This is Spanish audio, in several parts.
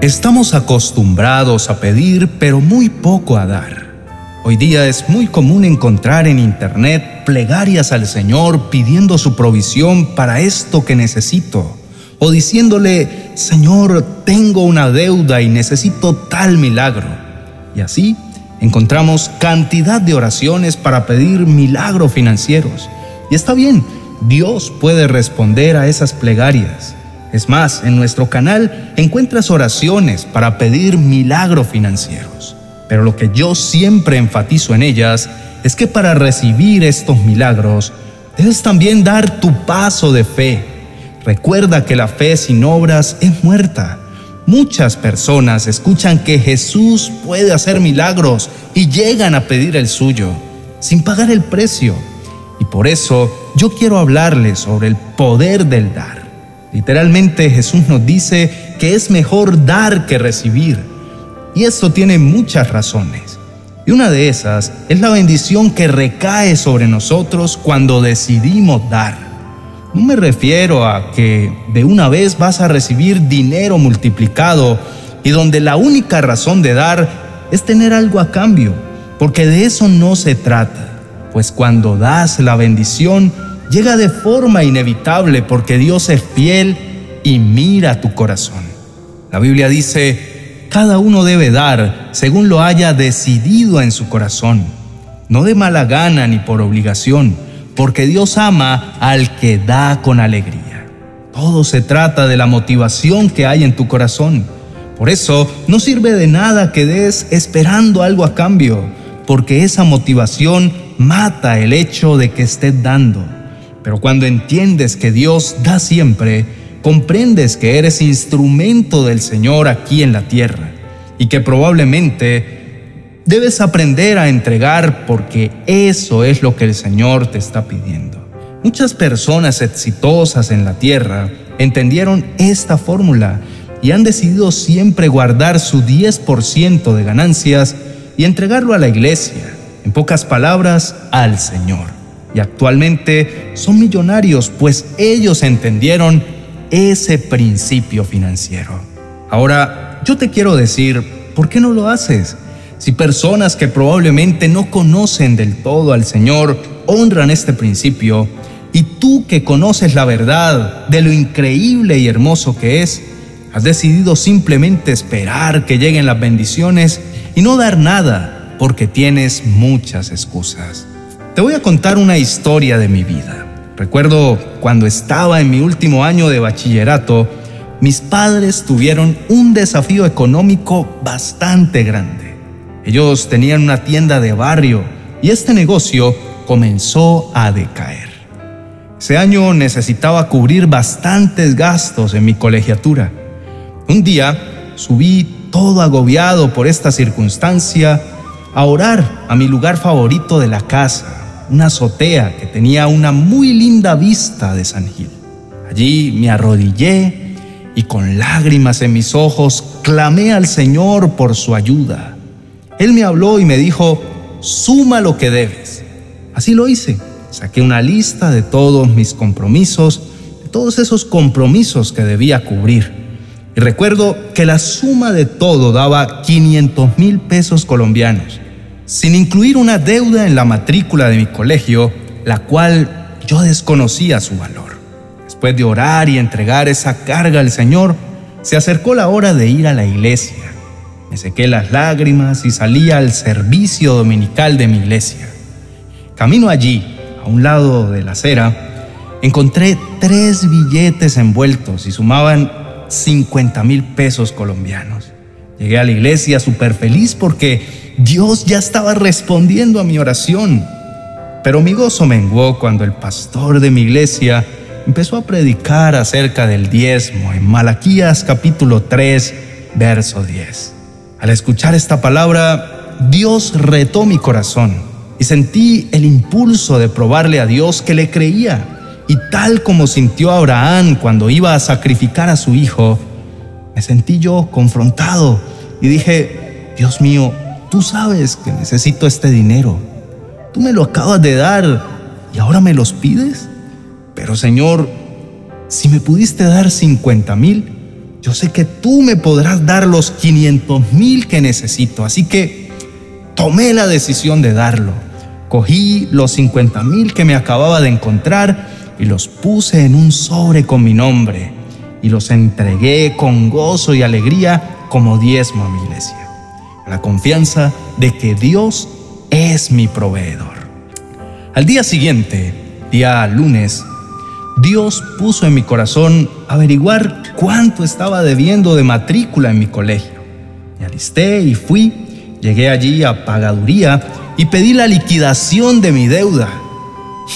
Estamos acostumbrados a pedir, pero muy poco a dar. Hoy día es muy común encontrar en Internet plegarias al Señor pidiendo su provisión para esto que necesito, o diciéndole, Señor, tengo una deuda y necesito tal milagro. Y así encontramos cantidad de oraciones para pedir milagros financieros. Y está bien, Dios puede responder a esas plegarias. Es más, en nuestro canal encuentras oraciones para pedir milagros financieros. Pero lo que yo siempre enfatizo en ellas es que para recibir estos milagros debes también dar tu paso de fe. Recuerda que la fe sin obras es muerta. Muchas personas escuchan que Jesús puede hacer milagros y llegan a pedir el suyo, sin pagar el precio. Y por eso yo quiero hablarles sobre el poder del dar. Literalmente Jesús nos dice que es mejor dar que recibir. Y esto tiene muchas razones. Y una de esas es la bendición que recae sobre nosotros cuando decidimos dar. No me refiero a que de una vez vas a recibir dinero multiplicado y donde la única razón de dar es tener algo a cambio, porque de eso no se trata. Pues cuando das la bendición, llega de forma inevitable porque Dios es fiel y mira tu corazón. La Biblia dice, cada uno debe dar según lo haya decidido en su corazón, no de mala gana ni por obligación, porque Dios ama al que da con alegría. Todo se trata de la motivación que hay en tu corazón. Por eso no sirve de nada que des esperando algo a cambio, porque esa motivación mata el hecho de que estés dando. Pero cuando entiendes que Dios da siempre, comprendes que eres instrumento del Señor aquí en la tierra y que probablemente debes aprender a entregar porque eso es lo que el Señor te está pidiendo. Muchas personas exitosas en la tierra entendieron esta fórmula y han decidido siempre guardar su 10% de ganancias y entregarlo a la iglesia, en pocas palabras, al Señor y actualmente son millonarios, pues ellos entendieron ese principio financiero. Ahora, yo te quiero decir, ¿por qué no lo haces? Si personas que probablemente no conocen del todo al Señor honran este principio, y tú que conoces la verdad de lo increíble y hermoso que es, has decidido simplemente esperar que lleguen las bendiciones y no dar nada porque tienes muchas excusas. Te voy a contar una historia de mi vida. Recuerdo cuando estaba en mi último año de bachillerato, mis padres tuvieron un desafío económico bastante grande. Ellos tenían una tienda de barrio y este negocio comenzó a decaer. Ese año necesitaba cubrir bastantes gastos en mi colegiatura. Un día subí todo agobiado por esta circunstancia a orar a mi lugar favorito de la casa, una azotea que tenía una muy linda vista de San Gil. Allí me arrodillé y con lágrimas en mis ojos clamé al Señor por su ayuda. Él me habló y me dijo, suma lo que debes. Así lo hice. Saqué una lista de todos mis compromisos, de todos esos compromisos que debía cubrir. Y recuerdo que la suma de todo daba 500 mil pesos colombianos sin incluir una deuda en la matrícula de mi colegio, la cual yo desconocía su valor. Después de orar y entregar esa carga al Señor, se acercó la hora de ir a la iglesia. Me sequé las lágrimas y salí al servicio dominical de mi iglesia. Camino allí, a un lado de la acera, encontré tres billetes envueltos y sumaban 50 mil pesos colombianos. Llegué a la iglesia súper feliz porque Dios ya estaba respondiendo a mi oración. Pero mi gozo menguó cuando el pastor de mi iglesia empezó a predicar acerca del diezmo en Malaquías capítulo 3, verso 10. Al escuchar esta palabra, Dios retó mi corazón y sentí el impulso de probarle a Dios que le creía. Y tal como sintió Abraham cuando iba a sacrificar a su hijo, me sentí yo confrontado y dije, Dios mío, Tú sabes que necesito este dinero. Tú me lo acabas de dar y ahora me los pides. Pero Señor, si me pudiste dar 50 mil, yo sé que tú me podrás dar los 500 mil que necesito. Así que tomé la decisión de darlo. Cogí los 50 mil que me acababa de encontrar y los puse en un sobre con mi nombre y los entregué con gozo y alegría como diezmo a mi iglesia. La confianza de que Dios es mi proveedor. Al día siguiente, día lunes, Dios puso en mi corazón averiguar cuánto estaba debiendo de matrícula en mi colegio. Me alisté y fui, llegué allí a pagaduría y pedí la liquidación de mi deuda.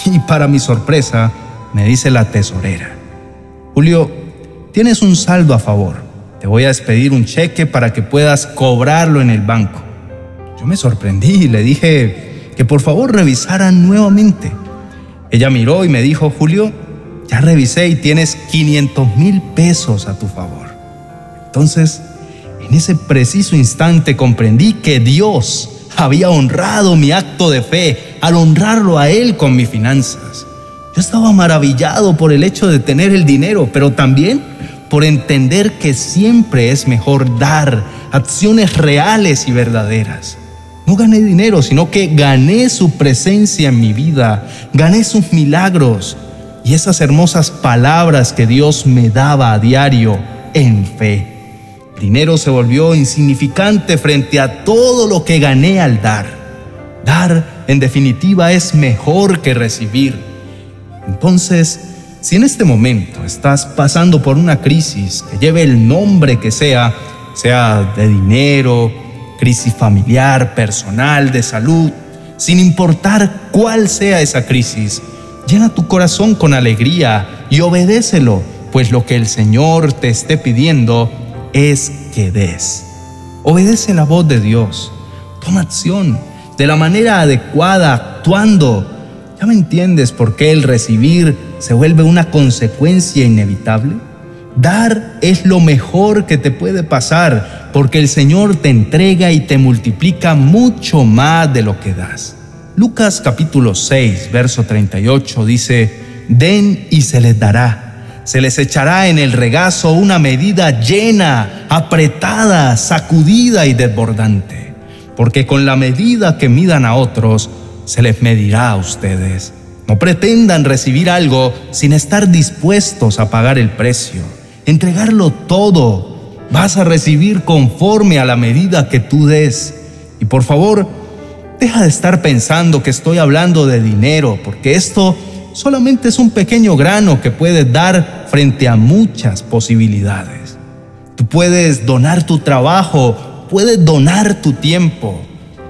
Y para mi sorpresa, me dice la tesorera, Julio, tienes un saldo a favor. Te voy a despedir un cheque para que puedas cobrarlo en el banco. Yo me sorprendí y le dije que por favor revisaran nuevamente. Ella miró y me dijo, Julio, ya revisé y tienes 500 mil pesos a tu favor. Entonces, en ese preciso instante comprendí que Dios había honrado mi acto de fe al honrarlo a Él con mis finanzas. Yo estaba maravillado por el hecho de tener el dinero, pero también por entender que siempre es mejor dar acciones reales y verdaderas. No gané dinero, sino que gané su presencia en mi vida, gané sus milagros, y esas hermosas palabras que Dios me daba a diario en fe. dinero se volvió insignificante frente a todo lo que gané al dar. Dar, en definitiva, es mejor que recibir. Entonces, si en este momento estás pasando por una crisis que lleve el nombre que sea, sea de dinero, crisis familiar, personal, de salud, sin importar cuál sea esa crisis, Llena tu corazón con alegría y obedécelo, pues lo que el Señor te esté pidiendo es que des. Obedece la voz de Dios. Toma acción de la manera adecuada, actuando. ¿Ya me entiendes por qué el recibir se vuelve una consecuencia inevitable? Dar es lo mejor que te puede pasar, porque el Señor te entrega y te multiplica mucho más de lo que das. Lucas capítulo 6, verso 38 dice, den y se les dará. Se les echará en el regazo una medida llena, apretada, sacudida y desbordante. Porque con la medida que midan a otros, se les medirá a ustedes. No pretendan recibir algo sin estar dispuestos a pagar el precio. Entregarlo todo. Vas a recibir conforme a la medida que tú des. Y por favor, Deja de estar pensando que estoy hablando de dinero, porque esto solamente es un pequeño grano que puedes dar frente a muchas posibilidades. Tú puedes donar tu trabajo, puedes donar tu tiempo,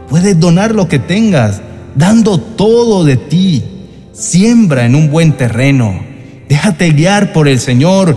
puedes donar lo que tengas, dando todo de ti. Siembra en un buen terreno, déjate guiar por el Señor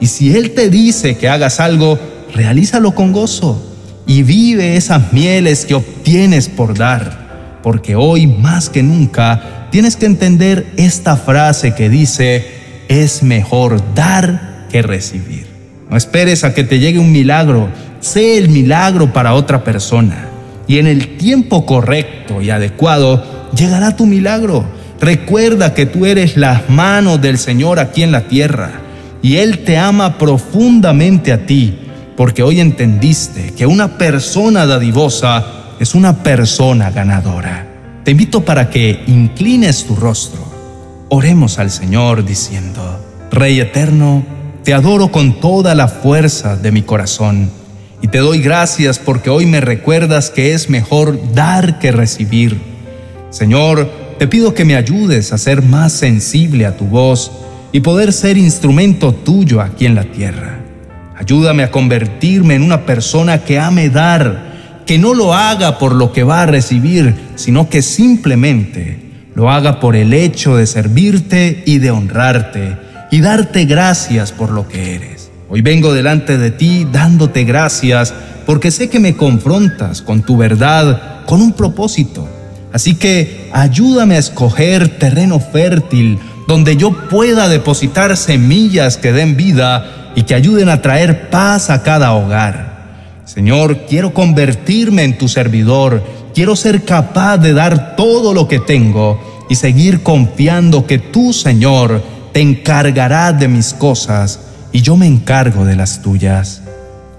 y si Él te dice que hagas algo, realízalo con gozo y vive esas mieles que obtienes por dar, porque hoy más que nunca tienes que entender esta frase que dice, es mejor dar que recibir. No esperes a que te llegue un milagro, sé el milagro para otra persona. Y en el tiempo correcto y adecuado llegará tu milagro. Recuerda que tú eres las manos del Señor aquí en la tierra y Él te ama profundamente a ti porque hoy entendiste que una persona dadivosa es una persona ganadora. Te invito para que inclines tu rostro. Oremos al Señor diciendo, Rey eterno, te adoro con toda la fuerza de mi corazón y te doy gracias porque hoy me recuerdas que es mejor dar que recibir. Señor, te pido que me ayudes a ser más sensible a tu voz y poder ser instrumento tuyo aquí en la tierra. Ayúdame a convertirme en una persona que ame dar, que no lo haga por lo que va a recibir, sino que simplemente lo haga por el hecho de servirte y de honrarte y darte gracias por lo que eres. Hoy vengo delante de ti dándote gracias porque sé que me confrontas con tu verdad, con un propósito. Así que ayúdame a escoger terreno fértil donde yo pueda depositar semillas que den vida y que ayuden a traer paz a cada hogar. Señor, quiero convertirme en tu servidor, quiero ser capaz de dar todo lo que tengo y seguir confiando que tú, Señor, te encargarás de mis cosas y yo me encargo de las tuyas.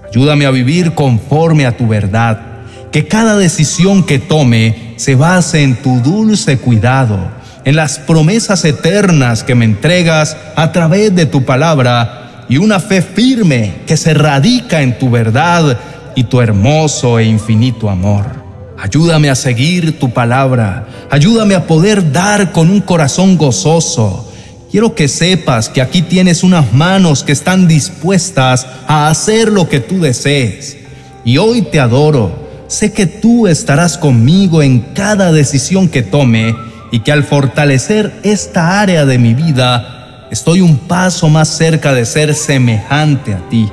Ayúdame a vivir conforme a tu verdad, que cada decisión que tome se base en tu dulce cuidado, en las promesas eternas que me entregas a través de tu palabra y una fe firme que se radica en tu verdad y tu hermoso e infinito amor. Ayúdame a seguir tu palabra. Ayúdame a poder dar con un corazón gozoso. Quiero que sepas que aquí tienes unas manos que están dispuestas a hacer lo que tú desees. Y hoy te adoro. Sé que tú estarás conmigo en cada decisión que tome y que al fortalecer esta área de mi vida, estoy un paso más cerca de ser semejante a ti.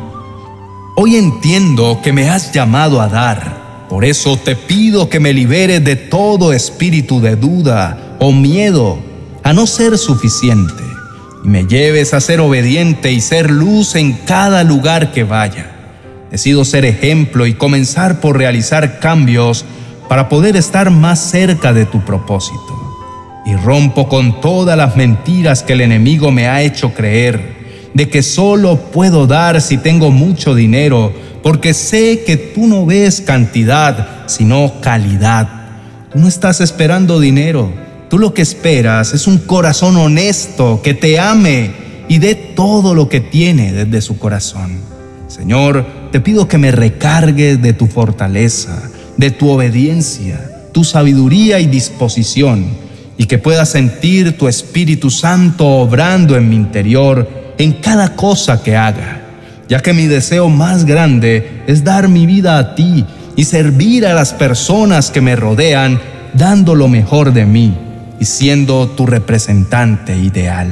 Hoy entiendo que me has llamado a dar por eso te pido que me libere de todo espíritu de duda o miedo a no ser suficiente y me lleves a ser obediente y ser luz en cada lugar que vaya. Decido ser ejemplo y comenzar por realizar cambios para poder estar más cerca de tu propósito. Y rompo con todas las mentiras que el enemigo me ha hecho creer, de que solo puedo dar si tengo mucho dinero porque sé que tú no ves cantidad, sino calidad. Tú no estás esperando dinero, tú lo que esperas es un corazón honesto que te ame y dé todo lo que tiene desde su corazón. Señor, te pido que me recargues de tu fortaleza, de tu obediencia, tu sabiduría y disposición, y que pueda sentir tu Espíritu Santo obrando en mi interior en cada cosa que haga ya que mi deseo más grande es dar mi vida a ti y servir a las personas que me rodean, dando lo mejor de mí y siendo tu representante ideal.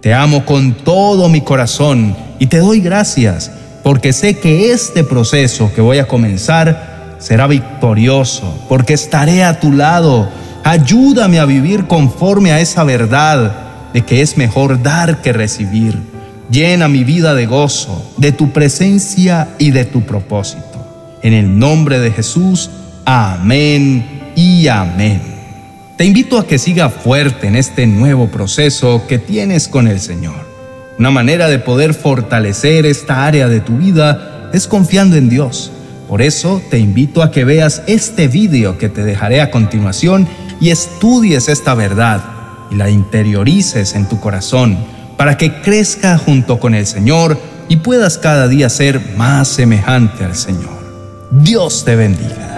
Te amo con todo mi corazón y te doy gracias porque sé que este proceso que voy a comenzar será victorioso, porque estaré a tu lado. Ayúdame a vivir conforme a esa verdad de que es mejor dar que recibir Llena mi vida de gozo, de tu presencia y de tu propósito. En el nombre de Jesús, amén y amén. Te invito a que siga fuerte en este nuevo proceso que tienes con el Señor. Una manera de poder fortalecer esta área de tu vida es confiando en Dios. Por eso te invito a que veas este video que te dejaré a continuación y estudies esta verdad y la interiorices en tu corazón para que crezca junto con el Señor y puedas cada día ser más semejante al Señor. Dios te bendiga.